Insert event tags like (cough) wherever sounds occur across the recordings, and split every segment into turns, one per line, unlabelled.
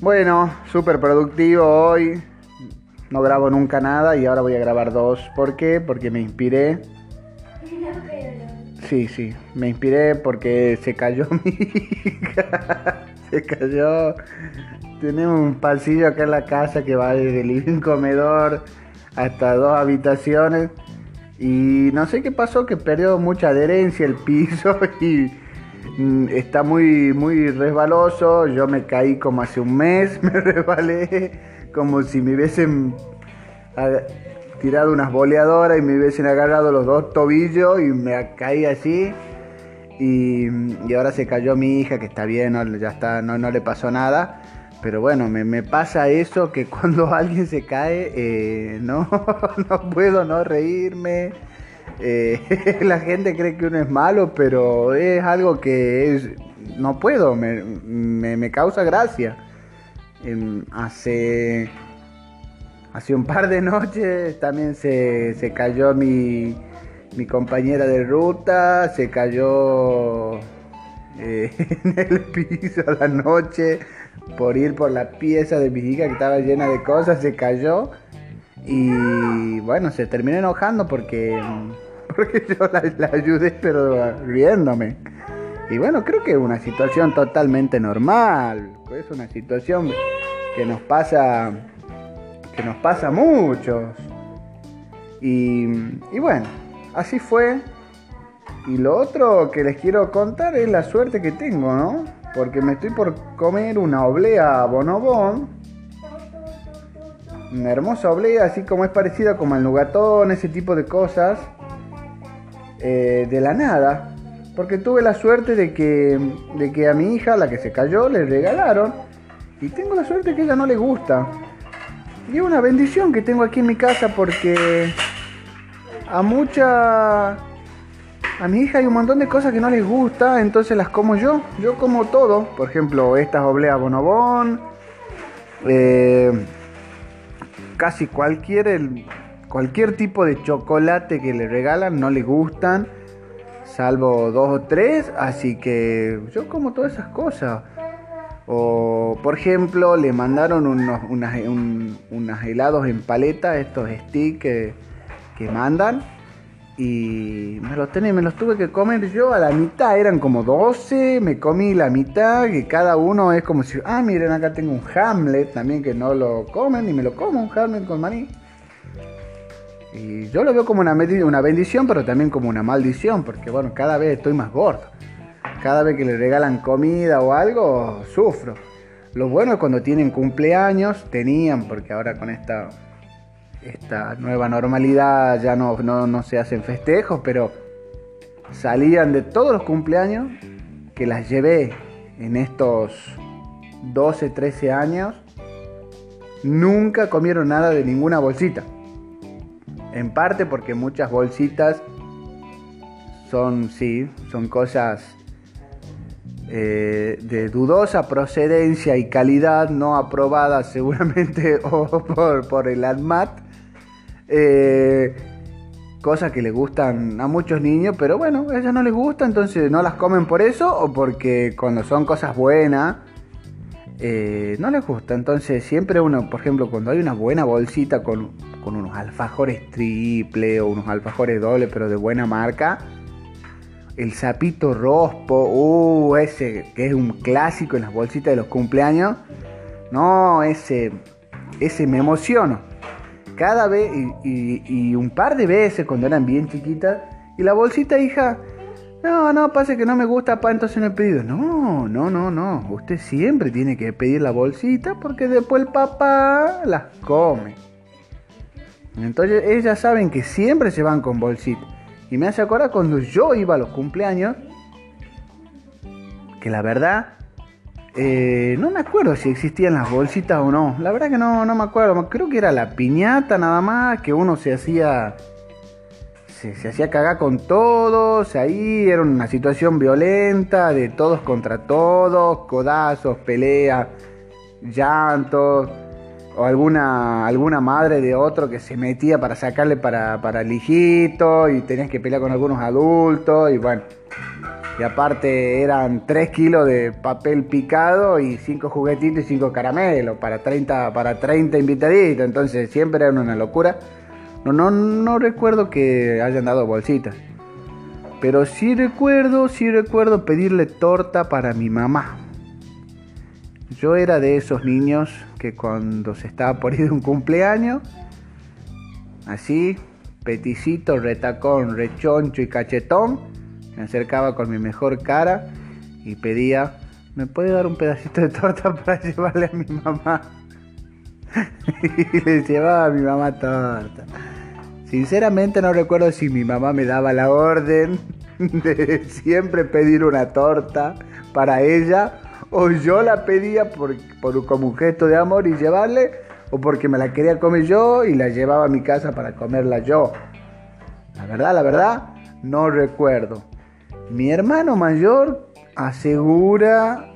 Bueno, súper productivo hoy. No grabo nunca nada y ahora voy a grabar dos. ¿Por qué? Porque me inspiré. Sí, sí, me inspiré porque se cayó (laughs) mi hija. Se cayó. Tenemos un pasillo acá en la casa que va desde el comedor hasta dos habitaciones. Y no sé qué pasó, que perdió mucha adherencia el piso (laughs) y está muy, muy resbaloso. Yo me caí como hace un mes, (laughs) me resbalé como si me hubiesen tirado unas boleadoras y me hubiesen agarrado los dos tobillos y me caí así. Y, y ahora se cayó mi hija, que está bien, no, ya está, no, no le pasó nada. Pero bueno, me, me, pasa eso que (laughs) cuando alguien se cae, eh, no, (laughs) no puedo no reírme. Eh, (laughs) la gente cree que uno es malo, pero es algo que es, no puedo, me, me, causa gracia. Hace, hace un par de noches también se, se cayó mi, mi, compañera de ruta, se cayó eh, (laughs) en el piso a la noche por ir por la pieza de mi hija que estaba llena de cosas, se cayó y bueno, se terminó enojando porque, porque yo la, la ayudé pero riéndome. Y bueno, creo que es una situación totalmente normal, es una situación que nos pasa que nos pasa a muchos. Y, y bueno, así fue. Y lo otro que les quiero contar es la suerte que tengo, ¿no? Porque me estoy por comer una oblea bonobón. Una hermosa oblea, así como es parecida como el nugatón, ese tipo de cosas. Eh, de la nada. Porque tuve la suerte de que, de que a mi hija, la que se cayó, le regalaron. Y tengo la suerte que ella no le gusta. Y es una bendición que tengo aquí en mi casa porque a mucha a mi hija hay un montón de cosas que no les gusta, entonces las como yo. Yo como todo. Por ejemplo, estas obleas bonobón. Eh, casi cualquier, cualquier tipo de chocolate que le regalan no le gustan. Salvo dos o tres. Así que yo como todas esas cosas. O, por ejemplo, le mandaron unos, unas, helados en paleta, estos sticks que, que mandan y me los tenía, me los tuve que comer yo a la mitad, eran como 12, me comí la mitad, que cada uno es como si, ah, miren, acá tengo un Hamlet también que no lo comen y me lo como, un Hamlet con maní. Y yo lo veo como una, una bendición, pero también como una maldición, porque bueno, cada vez estoy más gordo. Cada vez que le regalan comida o algo, sufro. Lo bueno es cuando tienen cumpleaños, tenían, porque ahora con esta esta nueva normalidad ya no, no, se hacen festejos, pero salían de todos los cumpleaños que las llevé en estos 12, 13 años, nunca comieron nada de ninguna bolsita. En parte porque muchas bolsitas son, sí, son cosas eh, de dudosa procedencia y calidad, no aprobadas seguramente (laughs) por, por el ADMAT. Eh, cosas que le gustan a muchos niños, pero bueno, a ellas no les gusta, entonces no las comen por eso o porque cuando son cosas buenas eh, no les gusta. Entonces siempre uno, por ejemplo, cuando hay una buena bolsita con, con unos alfajores triple o unos alfajores doble, pero de buena marca, el sapito rospo, uh, ese que es un clásico en las bolsitas de los cumpleaños, no, ese, ese me emociono cada vez y, un par de veces cuando eran bien chiquitas. Y la bolsita, hija, no, no, pase que no me gusta, pa, entonces no he pedido. No, no, no, no. Usted siempre tiene que pedir la bolsita porque después el papá las come. Entonces ellas saben que siempre se van con bolsita. Y me hace acordar cuando yo iba a los cumpleaños, que la verdad eh, no me acuerdo si existían las bolsitas o no. La verdad que no, no me acuerdo. Creo que era la piñata nada más, que uno se hacía. Se, hacía cagar con todos. Ahí era una situación violenta, de todos contra todos, codazos, peleas, llantos. O alguna, alguna madre de otro que se metía para sacarle para, para el hijito y tenías que pelear con algunos adultos. Y bueno, Y aparte eran 3 kilos de papel picado y 5 juguetitos y 5 caramelos para 30, para 30 invitaditos. Entonces siempre era una locura. No, no, no recuerdo que hayan dado bolsitas. Pero sí recuerdo, sí recuerdo pedirle torta para mi mamá. Yo era de esos niños que cuando se estaba por ir un cumpleaños, así, peticito, retacón, rechoncho y cachetón, me acercaba con mi mejor cara y pedía, ¿me puede dar un pedacito de torta (laughs) para llevarle a mi mamá? (laughs) y le llevaba a mi mamá torta. Sinceramente no recuerdo si mi mamá me daba la orden (laughs) de siempre pedir una torta para ella o yo la pedía por, como un gesto de amor y llevarle o porque me la quería comer yo y la llevaba a mi casa para comerla yo. La verdad, la verdad, no recuerdo. Mi hermano mayor asegura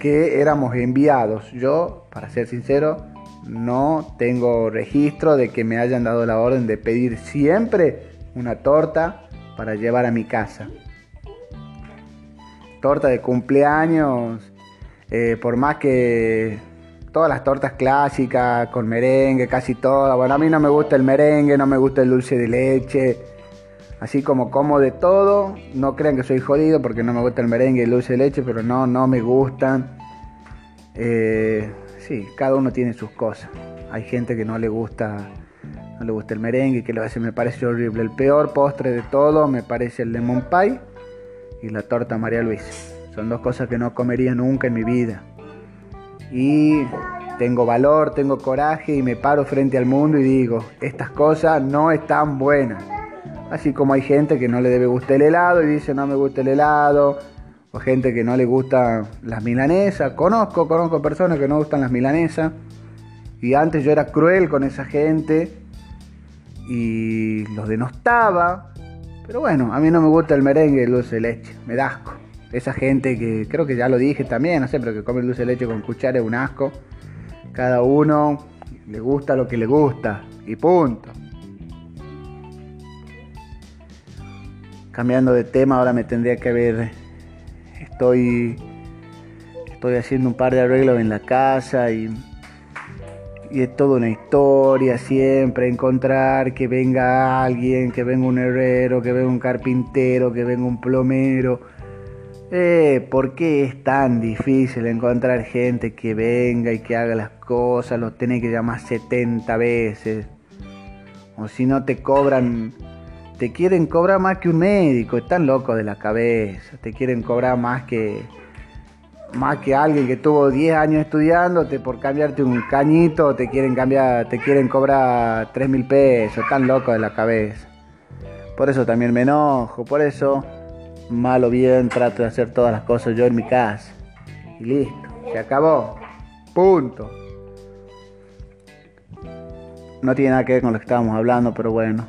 que éramos enviados. Yo, para ser sincero, no tengo registro de que me hayan dado la orden de pedir siempre una torta para llevar a mi casa. Torta de cumpleaños, eh, por más que todas las tortas clásicas con merengue, casi todas. Bueno, a mí no me gusta el merengue, no me gusta el dulce de leche así como como de todo. No crean que soy jodido porque no me gusta el merengue y el dulce de leche, pero no, no me gustan. Eh, sí, cada uno tiene sus cosas. Hay gente que no le gusta, no le gusta el merengue, que a veces me parece horrible. El peor postre de todo me parece el lemon pie y la torta María Luisa. Son dos cosas que no comería nunca en mi vida. Y tengo valor, tengo coraje y me paro frente al mundo y digo, estas cosas no están buenas. Así como hay gente que no le debe gustar el helado y dice no me gusta el helado. O gente que no le gustan las milanesas. Conozco, conozco personas que no gustan las milanesas. Y antes yo era cruel con esa gente. Y los denostaba. Pero bueno, a mí no me gusta el merengue y el dulce de leche. Me da asco. Esa gente que creo que ya lo dije también, no sé, pero que come dulce de leche con cuchara es un asco. Cada uno le gusta lo que le gusta. Y punto. Cambiando de tema, ahora me tendría que ver. Estoy. Estoy haciendo un par de arreglos en la casa y. Y es toda una historia siempre, encontrar que venga alguien, que venga un herrero, que venga un carpintero, que venga un plomero. Eh, ¿Por qué es tan difícil encontrar gente que venga y que haga las cosas? Los tenés que llamar 70 veces. O si no te cobran te quieren cobrar más que un médico, están locos de la cabeza, te quieren cobrar más que más que alguien que tuvo 10 años estudiándote por cambiarte un cañito, te quieren cambiar, te quieren cobrar 3 mil pesos, están locos de la cabeza. Por eso también me enojo, por eso mal o bien trato de hacer todas las cosas yo en mi casa. Y listo, se acabó. Punto. No tiene nada que ver con lo que estábamos hablando, pero bueno.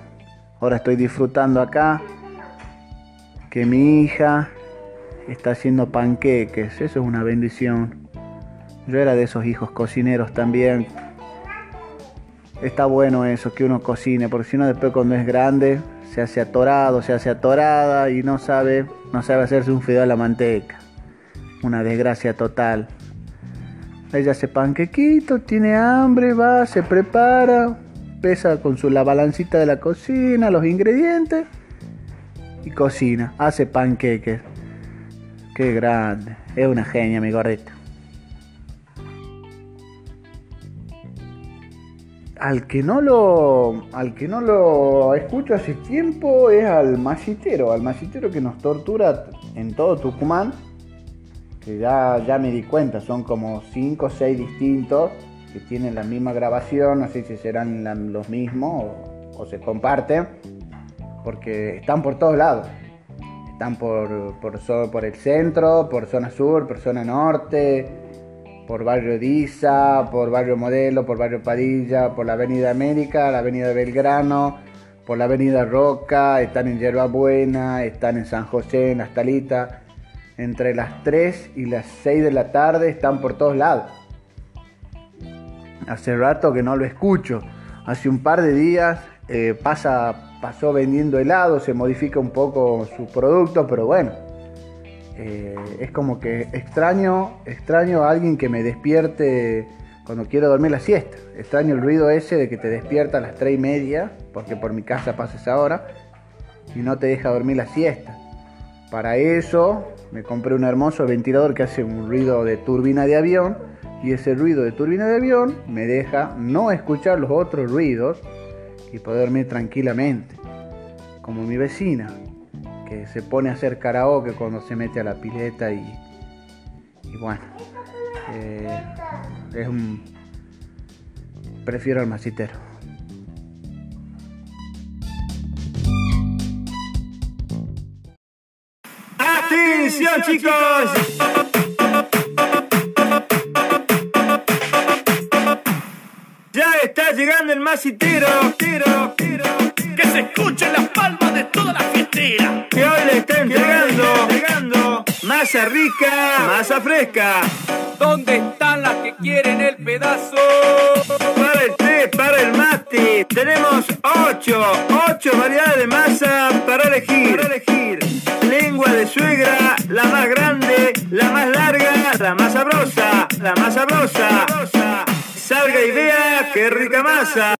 Ahora estoy disfrutando acá que mi hija está haciendo panqueques. Eso es una bendición. Yo era de esos hijos cocineros también. Está bueno eso, que uno cocine, porque si no después cuando es grande se hace atorado, se hace atorada y no sabe, no sabe hacerse un fideo a la manteca. Una desgracia total. Ella hace panquequito, tiene hambre, va, se prepara, pesa con su, la balancita de la cocina, los ingredientes y cocina, hace panqueques. Qué grande, es una genia mi gordita. Al que no lo al que no lo escucho hace tiempo es al masitero, al masitero que nos tortura en todo Tucumán. Que ya, ya me di cuenta, son como 5 o 6 distintos que tienen la misma grabación, no sé si serán los mismos o, se comparten, porque están por todos lados. Están por, por, por, el centro, por zona sur, por zona norte, por barrio Diza, por barrio Modelo, por barrio Padilla, por la avenida América, la avenida Belgrano, por la avenida Roca, están en Yerba Buena, están en San José, en Las Talitas. Entre las 3 y las 6 de la tarde están por todos lados. Hace rato que no lo escucho. Hace un par de días eh, pasa, pasó vendiendo helado, se modifica un poco su producto, pero bueno, eh, es como que extraño, extraño a alguien que me despierte cuando quiero dormir la siesta. Extraño el ruido ese de que te despierta a las 3 y media, porque por mi casa pasa esa hora, y no te deja dormir la siesta. Para eso me compré un hermoso ventilador que hace un ruido de turbina de avión, y ese ruido de turbina de avión me deja no escuchar los otros ruidos y poder dormir tranquilamente. Como mi vecina, que se pone a hacer karaoke cuando se mete a la pileta y, y bueno, eh, es un... Prefiero al masitero.
¡Atención chicos! Ya está llegando el masitero, tiro, tiro,
que se escuchen las palmas
masa rica, masa fresca.
¿Dónde están las que quieren el pedazo?
Para el té, para el mate. Tenemos ocho, ocho variedades de masa para elegir. Para elegir. Lengua de suegra, la más grande, la más larga, la más sabrosa, la más sabrosa. Salga y vea qué rica masa.